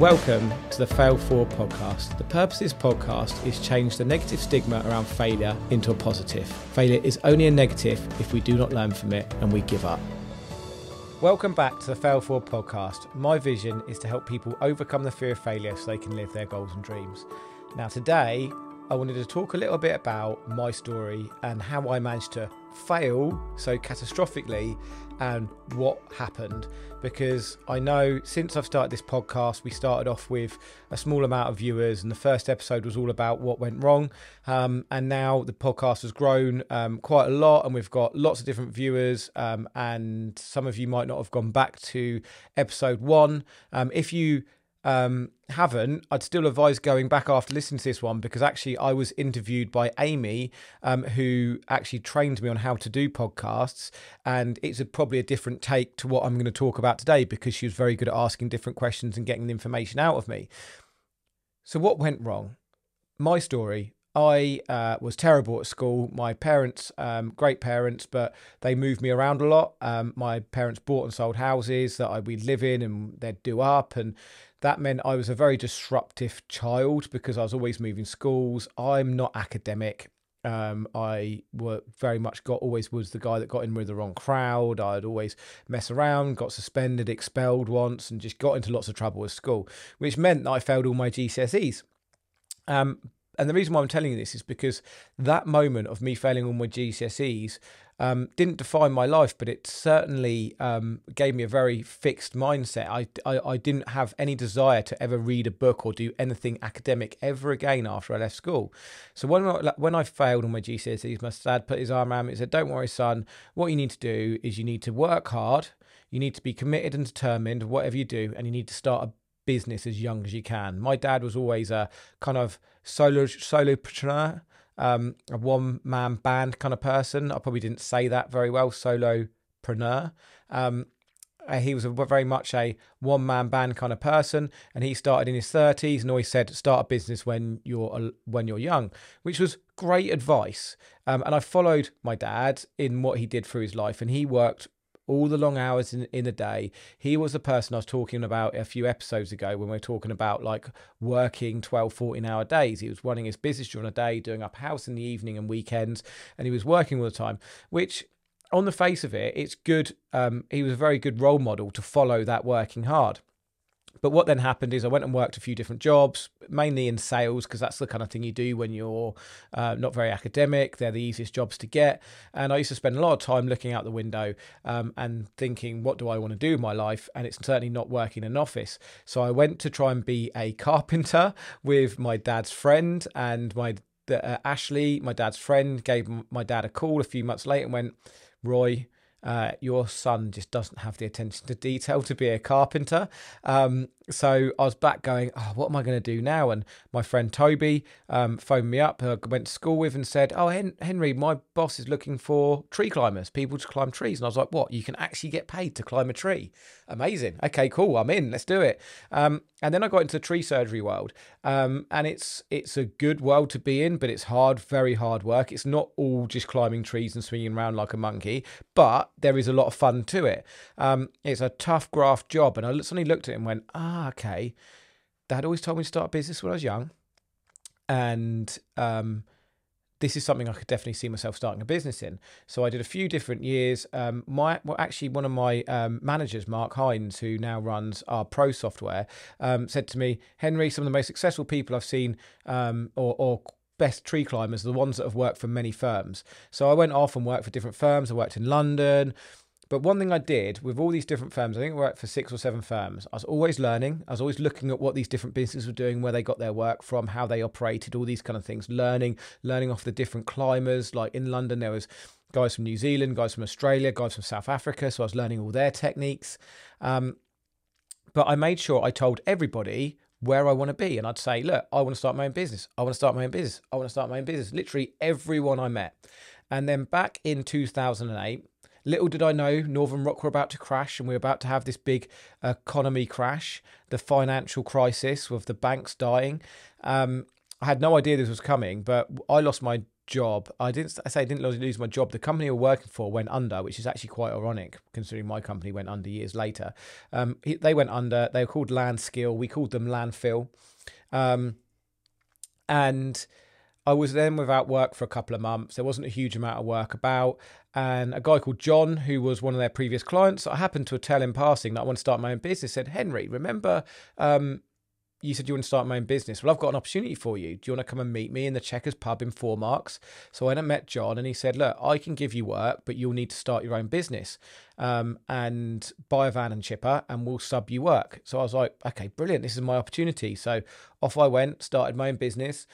Welcome to the Fail Forward podcast. The purpose of this podcast is change the negative stigma around failure into a positive. Failure is only a negative if we do not learn from it and we give up. Welcome back to the Fail Forward podcast. My vision is to help people overcome the fear of failure so they can live their goals and dreams. Now, today, I wanted to talk a little bit about my story and how I managed to fail so catastrophically and what happened because I know since I've started this podcast, we started off with a small amount of viewers, and the first episode was all about what went wrong. Um, and now the podcast has grown um, quite a lot, and we've got lots of different viewers. Um, and some of you might not have gone back to episode one. Um, if you um, haven't, I'd still advise going back after listening to this one because actually I was interviewed by Amy, um, who actually trained me on how to do podcasts, and it's a, probably a different take to what I'm going to talk about today because she was very good at asking different questions and getting the information out of me. So what went wrong? My story. I uh, was terrible at school. My parents, um, great parents, but they moved me around a lot. Um, my parents bought and sold houses that I, we'd live in and they'd do up. And that meant I was a very disruptive child because I was always moving schools. I'm not academic. Um, I were very much got always was the guy that got in with the wrong crowd. I'd always mess around, got suspended, expelled once, and just got into lots of trouble with school, which meant that I failed all my GCSEs. Um, and the reason why I'm telling you this is because that moment of me failing all my GCSEs um, didn't define my life, but it certainly um, gave me a very fixed mindset. I, I, I didn't have any desire to ever read a book or do anything academic ever again after I left school. So when I, when I failed on my GCSEs, my dad put his arm around me and said, "Don't worry, son. What you need to do is you need to work hard." You need to be committed and determined, whatever you do, and you need to start a business as young as you can. My dad was always a kind of solo solopreneur, um, a one man band kind of person. I probably didn't say that very well, solopreneur. Um, uh, he was a, very much a one man band kind of person, and he started in his 30s and always said start a business when you're when you're young, which was great advice. Um, and I followed my dad in what he did through his life, and he worked all the long hours in, in the day. He was the person I was talking about a few episodes ago when we were talking about like working 12, 14 hour days. He was running his business during the day, doing up house in the evening and weekends, and he was working all the time, which on the face of it, it's good. Um, he was a very good role model to follow that working hard. But what then happened is I went and worked a few different jobs, mainly in sales, because that's the kind of thing you do when you're uh, not very academic. They're the easiest jobs to get. And I used to spend a lot of time looking out the window um, and thinking, what do I want to do in my life? And it's certainly not working in an office. So I went to try and be a carpenter with my dad's friend and my uh, Ashley, my dad's friend, gave my dad a call a few months later and went, Roy, uh, your son just doesn't have the attention to detail to be a carpenter. Um, so I was back going, oh, what am I going to do now? And my friend Toby um, phoned me up, I went to school with, and said, oh, Hen- Henry, my boss is looking for tree climbers, people to climb trees. And I was like, what? You can actually get paid to climb a tree? Amazing. Okay, cool. I'm in. Let's do it. Um, and then I got into the tree surgery world, um, and it's it's a good world to be in, but it's hard, very hard work. It's not all just climbing trees and swinging around like a monkey, but there is a lot of fun to it. Um, it's a tough graft job, and I suddenly looked at it and went, ah okay, dad always told me to start a business when I was young. And um, this is something I could definitely see myself starting a business in. So I did a few different years. Um, my well, actually, one of my um, managers, Mark Hines, who now runs our pro software, um, said to me, Henry, some of the most successful people I've seen, um, or, or best tree climbers, are the ones that have worked for many firms. So I went off and worked for different firms. I worked in London. But one thing I did with all these different firms, I think I worked for six or seven firms. I was always learning. I was always looking at what these different businesses were doing, where they got their work from, how they operated, all these kind of things. Learning, learning off the different climbers. Like in London, there was guys from New Zealand, guys from Australia, guys from South Africa. So I was learning all their techniques. Um, but I made sure I told everybody where I want to be. And I'd say, look, I want to start my own business. I want to start my own business. I want to start my own business. Literally everyone I met. And then back in 2008, Little did I know Northern Rock were about to crash and we were about to have this big economy crash, the financial crisis with the banks dying. Um, I had no idea this was coming, but I lost my job. I didn't I say I didn't lose my job. The company we were working for went under, which is actually quite ironic considering my company went under years later. Um, they went under. They were called Landskill. We called them Landfill. Um, and I was then without work for a couple of months. There wasn't a huge amount of work about. And a guy called John, who was one of their previous clients, I happened to tell in passing that I want to start my own business, said, Henry, remember um, you said you want to start my own business. Well, I've got an opportunity for you. Do you want to come and meet me in the Checkers pub in Four Marks? So I went and met John, and he said, "Look, I can give you work, but you'll need to start your own business um, and buy a van and chipper, and we'll sub you work." So I was like, "Okay, brilliant. This is my opportunity." So off I went, started my own business,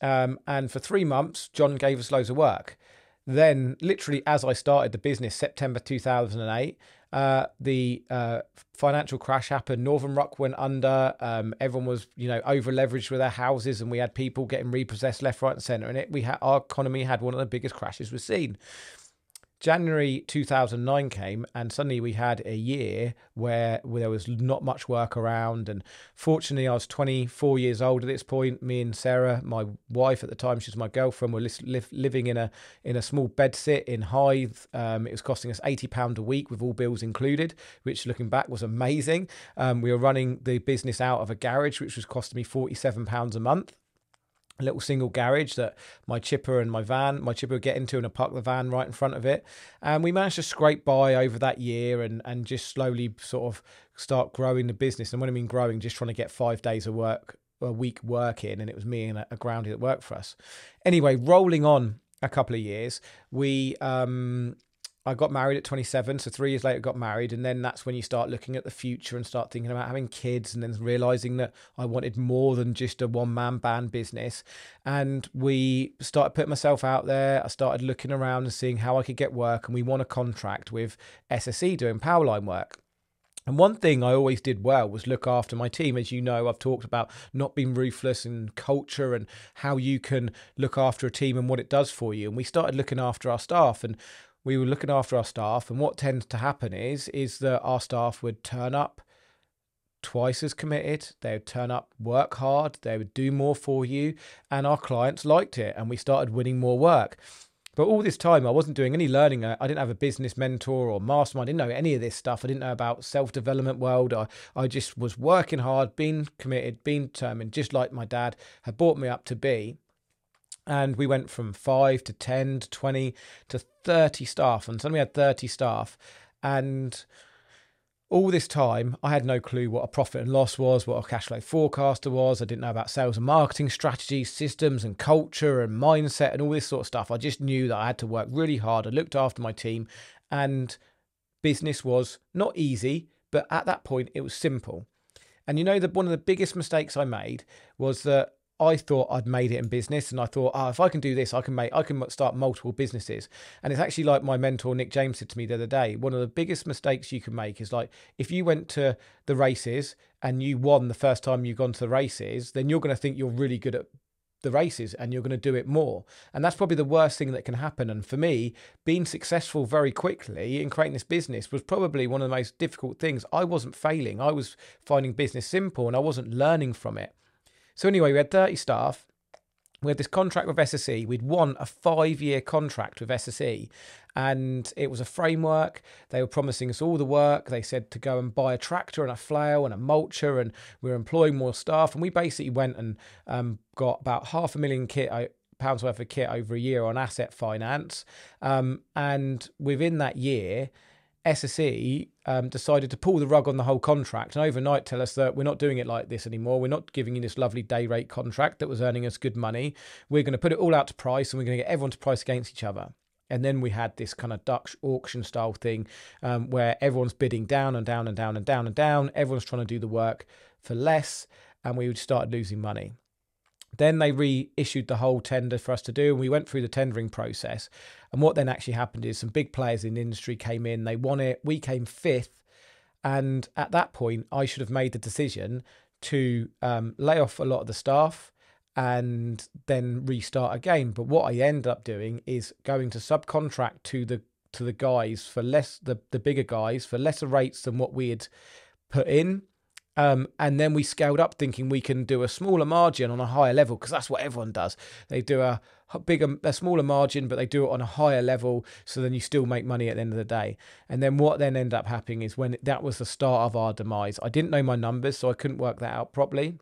um, and for three months, John gave us loads of work. Then, literally, as I started the business, September 2008, uh, the uh, financial crash happened. Northern Rock went under. Um, everyone was, you know, over leveraged with their houses, and we had people getting repossessed left, right, and centre. And it, we had our economy had one of the biggest crashes we've seen. January 2009 came, and suddenly we had a year where, there was not much work around. And fortunately, I was 24 years old at this point. Me and Sarah, my wife at the time, she's my girlfriend, were li- living in a in a small bedsit in Hythe. Um, it was costing us 80 pound a week with all bills included, which looking back was amazing. Um, we were running the business out of a garage, which was costing me 47 pounds a month a little single garage that my chipper and my van, my chipper would get into and I park the van right in front of it. And we managed to scrape by over that year and, and just slowly sort of start growing the business. And when I mean growing, just trying to get five days of work, a week work in. And it was me and a, a that worked for us. Anyway, rolling on a couple of years, we um, I got married at 27, so three years later got married, and then that's when you start looking at the future and start thinking about having kids, and then realizing that I wanted more than just a one man band business. And we started putting myself out there. I started looking around and seeing how I could get work, and we won a contract with SSE doing power line work. And one thing I always did well was look after my team. As you know, I've talked about not being ruthless and culture and how you can look after a team and what it does for you. And we started looking after our staff. And we were looking after our staff and what tends to happen is is that our staff would turn up twice as committed. They would turn up work hard they would do more for you and our clients liked it and we started winning more work. But all this time i wasn't doing any learning. I didn't have a business mentor or mastermind i didn't know any of this stuff. I didn't know about self-development world. I, I just was working hard being committed being determined just like my dad had brought me up to be and we went from five to 10 to 20 to 30 staff and suddenly we had 30 staff. And all this time i had no clue what a profit and loss was what a cash flow forecaster was. I didn't know about sales and marketing strategies systems and culture and mindset and all this sort of stuff. I just knew that i had to work really hard. I looked after my team and business was not easy but at that point it was simple. And you know that one of the biggest mistakes i made was that I thought I'd made it in business, and I thought, oh, if I can do this, I can make, I can start multiple businesses. And it's actually like my mentor Nick James said to me the other day. One of the biggest mistakes you can make is like if you went to the races and you won the first time you've gone to the races, then you're going to think you're really good at the races and you're going to do it more. And that's probably the worst thing that can happen. And for me, being successful very quickly in creating this business was probably one of the most difficult things. I wasn't failing, I was finding business simple and I wasn't learning from it. So anyway, we had 30 staff. We had this contract with SSE. We'd won a five-year contract with SSE, and it was a framework. They were promising us all the work. They said to go and buy a tractor and a flail and a mulcher, and we were employing more staff. And we basically went and um, got about half a million kit uh, pounds worth of kit over a year on asset finance. Um, and within that year, SSE um, decided to pull the rug on the whole contract and overnight tell us that we're not doing it like this anymore. We're not giving you this lovely day rate contract that was earning us good money. We're going to put it all out to price and we're going to get everyone to price against each other. And then we had this kind of Dutch auction style thing um, where everyone's bidding down and down and down and down and down. Everyone's trying to do the work for less, and we started losing money. Then they reissued the whole tender for us to do, and we went through the tendering process. And what then actually happened is some big players in the industry came in, they won it, we came fifth. And at that point, I should have made the decision to um, lay off a lot of the staff and then restart again. But what I end up doing is going to subcontract to the to the guys for less the, the bigger guys for lesser rates than what we had put in Um, and then we scaled up thinking we can do a smaller margin on a higher level because that's what everyone does. They do a bigger, a smaller margin, but they do it on a higher level. So then you still make money at the end of the day. And then what then ended up happening is when that was the start of our demise. I didn't know my numbers, so I couldn't work that out properly.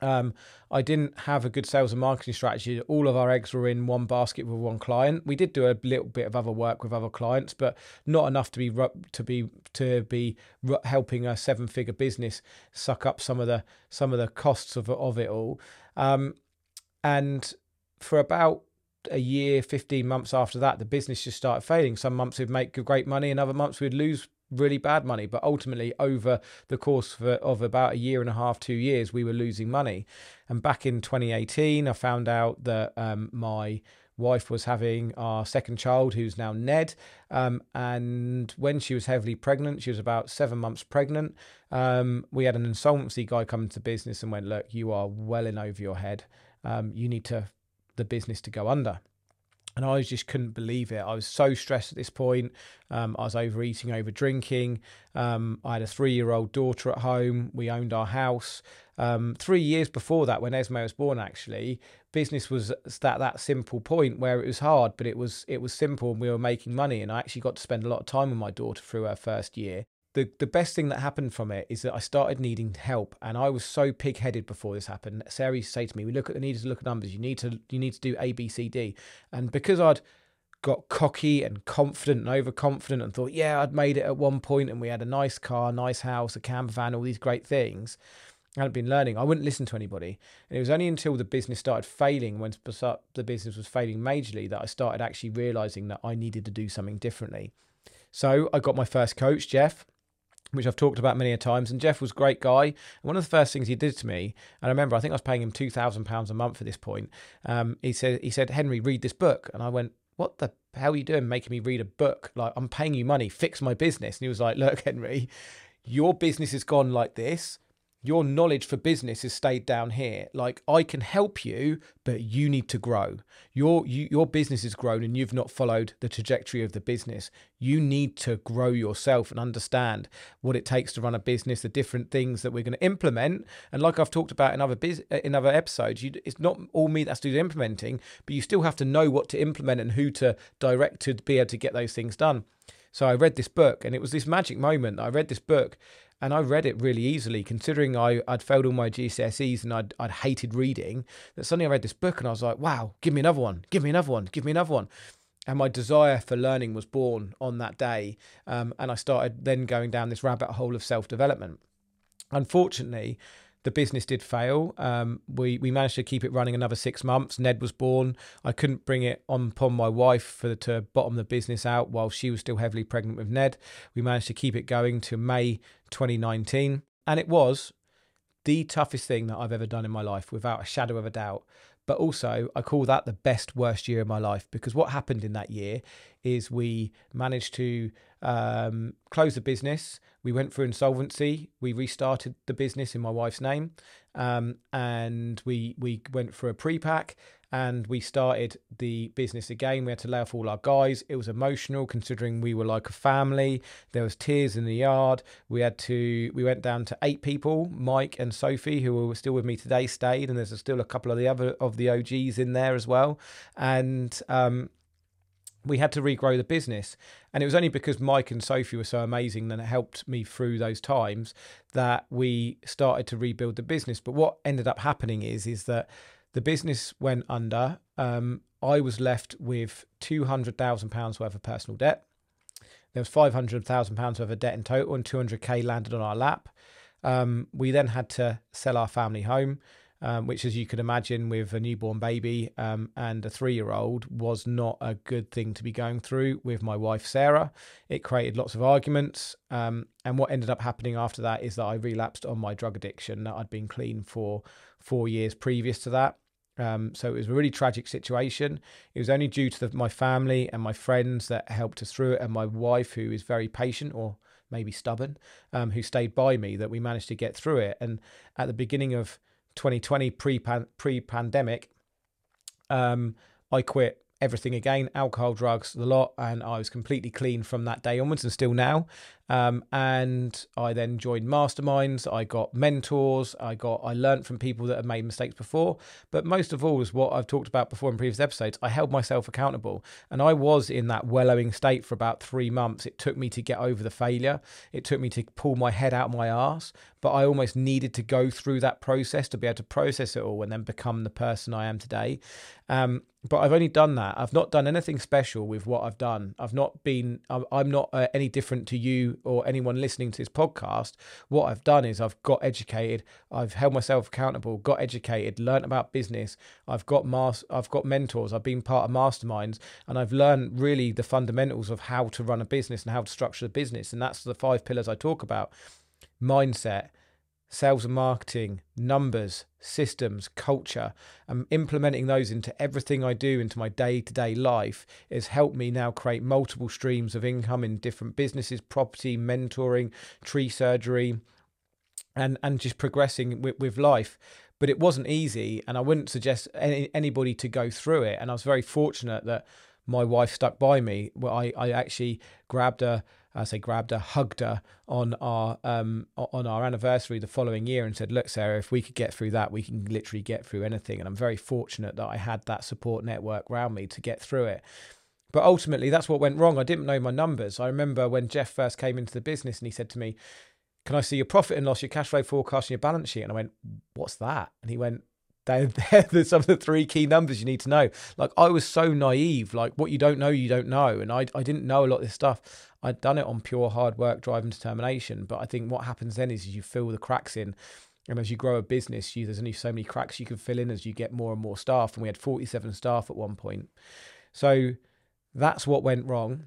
Um, I didn't have a good sales and marketing strategy. All of our eggs were in one basket with one client. We did do a little bit of other work with other clients, but not enough to be to be to be helping a seven-figure business suck up some of the some of the costs of of it all. Um, and for about a year, 15 months after that, the business just started failing. Some months we'd make great money, and other months we'd lose really bad money. But ultimately, over the course of, of about a year and a half, two years, we were losing money. And back in 2018, I found out that um, my wife was having our second child, who's now Ned. Um, and when she was heavily pregnant, she was about seven months pregnant. Um, we had an insolvency guy come into business and went, "Look, you are well in over your head. Um, you need to the business to go under." And I just couldn't believe it. I was so stressed at this point. Um, I was overeating, over drinking. Um, I had a three-year-old daughter at home. We owned our house. Um, three years before that, when Esme was born, actually, business was that that simple point where it was hard, but it was it was simple, and we were making money. And I actually got to spend a lot of time with my daughter through her first year the the best thing that happened from it is that I started needing help, and I was so pig headed before this happened. Sarah used to say to me, "We look at the needed to look at numbers. You need to you need to do A B C D," and because I'd got cocky and confident and overconfident and thought, yeah, I'd made it at one point, and we had a nice car, nice house, a camper van, all these great things. I hadn't been learning. I wouldn't listen to anybody. And it was only until the business started failing, when the business was failing majorly, that I started actually realizing that I needed to do something differently. So I got my first coach, Jeff which I've talked about many a times. And Jeff was a great guy. And one of the first things he did to me, and I remember I think I was paying him two thousand pounds a month at this point. Um, he said he said Henry, read this book, and I went, what the hell are you doing, making me read a book? Like I'm paying you money, fix my business. And he was like, look, Henry, your business has gone like this your knowledge for business has stayed down here. Like I can help you, but you need to grow. Your you, your business has grown and you've not followed the trajectory of the business. You need to grow yourself and understand what it takes to run a business, the different things that we're going to implement. And like I've talked about in other biz, uh, in other episodes, you, it's not all me that's doing implementing, but you still have to know what to implement and who to direct to be able to get those things done. So I read this book, and it was this magic moment. I read this book, and I read it really easily, considering I, I'd failed all my GCSEs and I'd, I'd hated reading. That suddenly I read this book and I was like, wow, give me another one, give me another one, give me another one. And my desire for learning was born on that day. Um, and I started then going down this rabbit hole of self development. Unfortunately, the business did fail. Um, we we managed to keep it running another six months. Ned was born. I couldn't bring it on upon my wife for to bottom the business out while she was still heavily pregnant with Ned. We managed to keep it going to May 2019, and it was the toughest thing that I've ever done in my life, without a shadow of a doubt. But also, I call that the best worst year of my life because what happened in that year is we managed to um, close the business. We went through insolvency. We restarted the business in my wife's name, um, and we we went for a pre-pack and we started the business again. We had to lay off all our guys. It was emotional considering we were like a family. There was tears in the yard. We had to we went down to eight people. Mike and Sophie, who were still with me today, stayed, and there's still a couple of the other of the OGs in there as well. And um, we had to regrow the business. And it was only because Mike and Sophie were so amazing that it helped me through those times that we started to rebuild the business. But what ended up happening is is that the business went under. Um, I was left with two hundred thousand pounds worth of personal debt. There was five hundred thousand pounds worth of debt in total, and two hundred k landed on our lap. Um, we then had to sell our family home um, which, as you can imagine, with a newborn baby um, and a three year old, was not a good thing to be going through with my wife, Sarah. It created lots of arguments. Um, and what ended up happening after that is that I relapsed on my drug addiction that I'd been clean for four years previous to that. Um, so it was a really tragic situation. It was only due to the, my family and my friends that helped us through it, and my wife, who is very patient or maybe stubborn, um, who stayed by me, that we managed to get through it. And at the beginning of 2020 pre pandemic, um, I quit everything again alcohol drugs the lot and i was completely clean from that day onwards and still now Um, and I then joined masterminds. I got mentors. I got I learned from people that have made mistakes before. But most of all is what I've talked about before in previous episodes. I held myself accountable, and I was in that wallowing state for about three months. It took me to get over the failure. It took me to pull my head out of my ass. But I almost needed to go through that process to be able to process it all and then become the person I am today. Um, but I've only done that. I've not done anything special with what I've done. I've not been, I'm not uh, any different to you or anyone listening to this podcast. What I've done is I've got educated, I've held myself accountable, got educated, learned about business. I've got mas- I've got mentors. I've been part of masterminds, and I've learned really the fundamentals of how to run a business and how to structure a business. And that's the five pillars I talk about: mindset, sales and marketing, numbers, systems, culture, and implementing those into everything I do into my day to day life has helped me now create multiple streams of income in different businesses, property, mentoring, tree surgery, and, and just progressing with, with life. But it wasn't easy, and I wouldn't suggest any, anybody to go through it. And I was very fortunate that my wife stuck by me. Well, I, I actually grabbed her I say grabbed her, hugged her on our um, on our anniversary the following year and said, "Look, Sarah, if we could get through that, we can literally get through anything." And I'm very fortunate that I had that support network around me to get through it. But ultimately, that's what went wrong. I didn't know my numbers. I remember when Jeff first came into the business and he said to me, "Can I see your profit and loss, your cash flow forecast, and your balance sheet?" And I went, "What's that?" And he went, they're, they're some of the three key numbers you need to know. Like I was so naive, like what you don't know, you don't know. And I, I didn't know a lot of this stuff. I'd done it on pure hard work, drive and determination. But I think what happens then is you fill the cracks in. And as you grow a business, you, there's only so many cracks you can fill in as you get more and more staff. And we had 47 staff at one point. So that's what went wrong.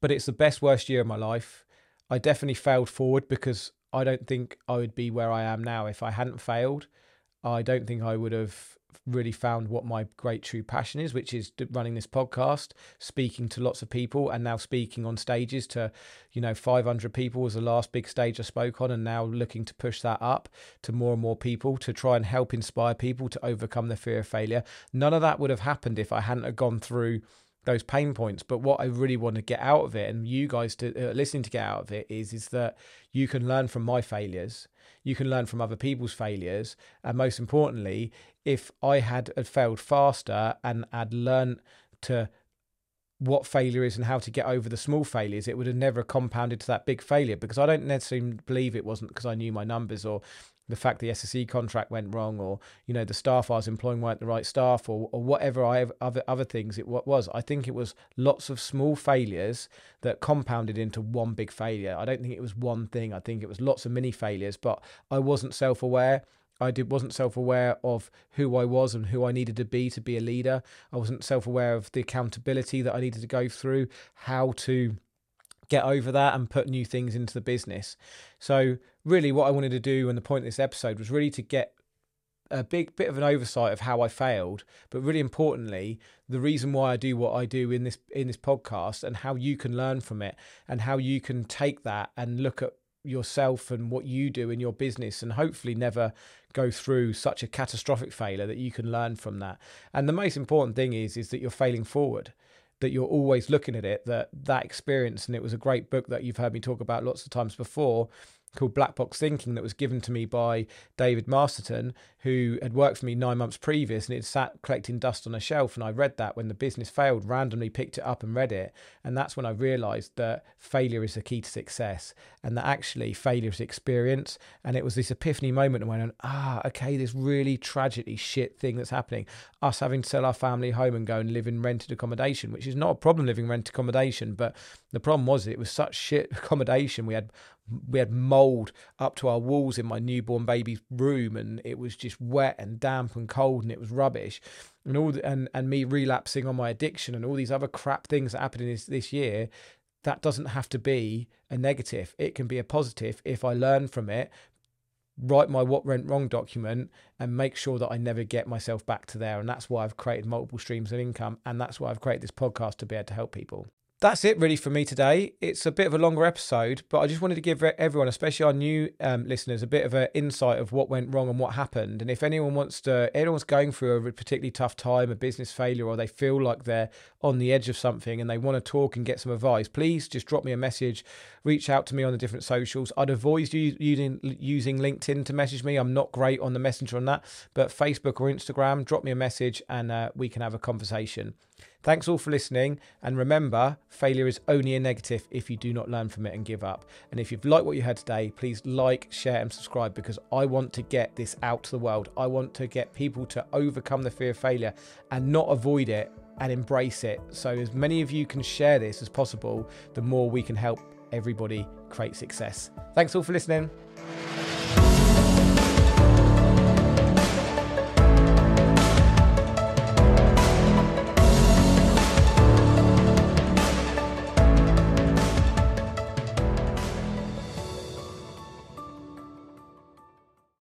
But it's the best, worst year of my life. I definitely failed forward because I don't think I would be where I am now if I hadn't failed. I don't think I would have really found what my great true passion is, which is running this podcast, speaking to lots of people, and now speaking on stages to, you know, 500 people was the last big stage I spoke on, and now looking to push that up to more and more people to try and help inspire people to overcome the fear of failure. None of that would have happened if I hadn't gone through those pain points. But what I really want to get out of it, and you guys to uh, listening to get out of it, is is that you can learn from my failures, you can learn from other people's failures, and most importantly, if I had, failed faster and had learned to what failure is and how to get over the small failures, it would have never compounded to that big failure because I don't necessarily believe it wasn't because I knew my numbers or the fact the SSE contract went wrong, or you know the staff I was employing weren't the right staff, or, or whatever I other other things it was. I think it was lots of small failures that compounded into one big failure. I don't think it was one thing. I think it was lots of mini failures, but I wasn't self aware. I did wasn't self aware of who I was and who I needed to be to be a leader. I wasn't self aware of the accountability that I needed to go through, how to get over that and put new things into the business. So, really, what I wanted to do and the point of this episode was really to get a big bit of an oversight of how I failed, but really importantly, the reason why I do what I do in this in this podcast and how you can learn from it and how you can take that and look at yourself and what you do in your business and hopefully never go through such a catastrophic failure that you can learn from that. And the most important thing is is that you're failing forward that you're always looking at it that that experience and it was a great book that you've heard me talk about lots of times before called Black Box Thinking that was given to me by David Masterton, who had worked for me nine months previous and it sat collecting dust on a shelf. And I read that when the business failed, randomly picked it up and read it. And that's when I realized that failure is the key to success and that actually failure is experience. And it was this epiphany moment went, ah, okay, this really tragically shit thing that's happening. Us having to sell our family home and go and live in rented accommodation, which is not a problem living rented accommodation, but the problem was it was such shit accommodation. We had we had mold up to our walls in my newborn baby's room and it was just wet and damp and cold and it was rubbish. And all the, and and me relapsing on my addiction and all these other crap things that happened in this, this year that doesn't have to be a negative. It can be a positive if i learn from it write my what went wrong document and make sure that i never get myself back to there. And that's why i've created multiple streams of income and that's why i've created this podcast to be able to help people that's it really for me today. It's a bit of a longer episode, but I just wanted to give everyone, especially our new um, listeners, a bit of an insight of what went wrong and what happened. And if anyone wants to, anyone's going through a particularly tough time, a business failure, or they feel like they're on the edge of something and they want to talk and get some advice, please just drop me a message, reach out to me on the different socials. I'd avoid using using LinkedIn to message me. I'm not great on the messenger on that, but Facebook or Instagram, drop me a message and uh, we can have a conversation. Thanks all for listening. And remember, failure is only a negative if you do not learn from it and give up. And if you've liked what you heard today, please like, share, and subscribe because I want to get this out to the world. I want to get people to overcome the fear of failure and not avoid it and embrace it. So, as many of you can share this as possible, the more we can help everybody create success. Thanks all for listening.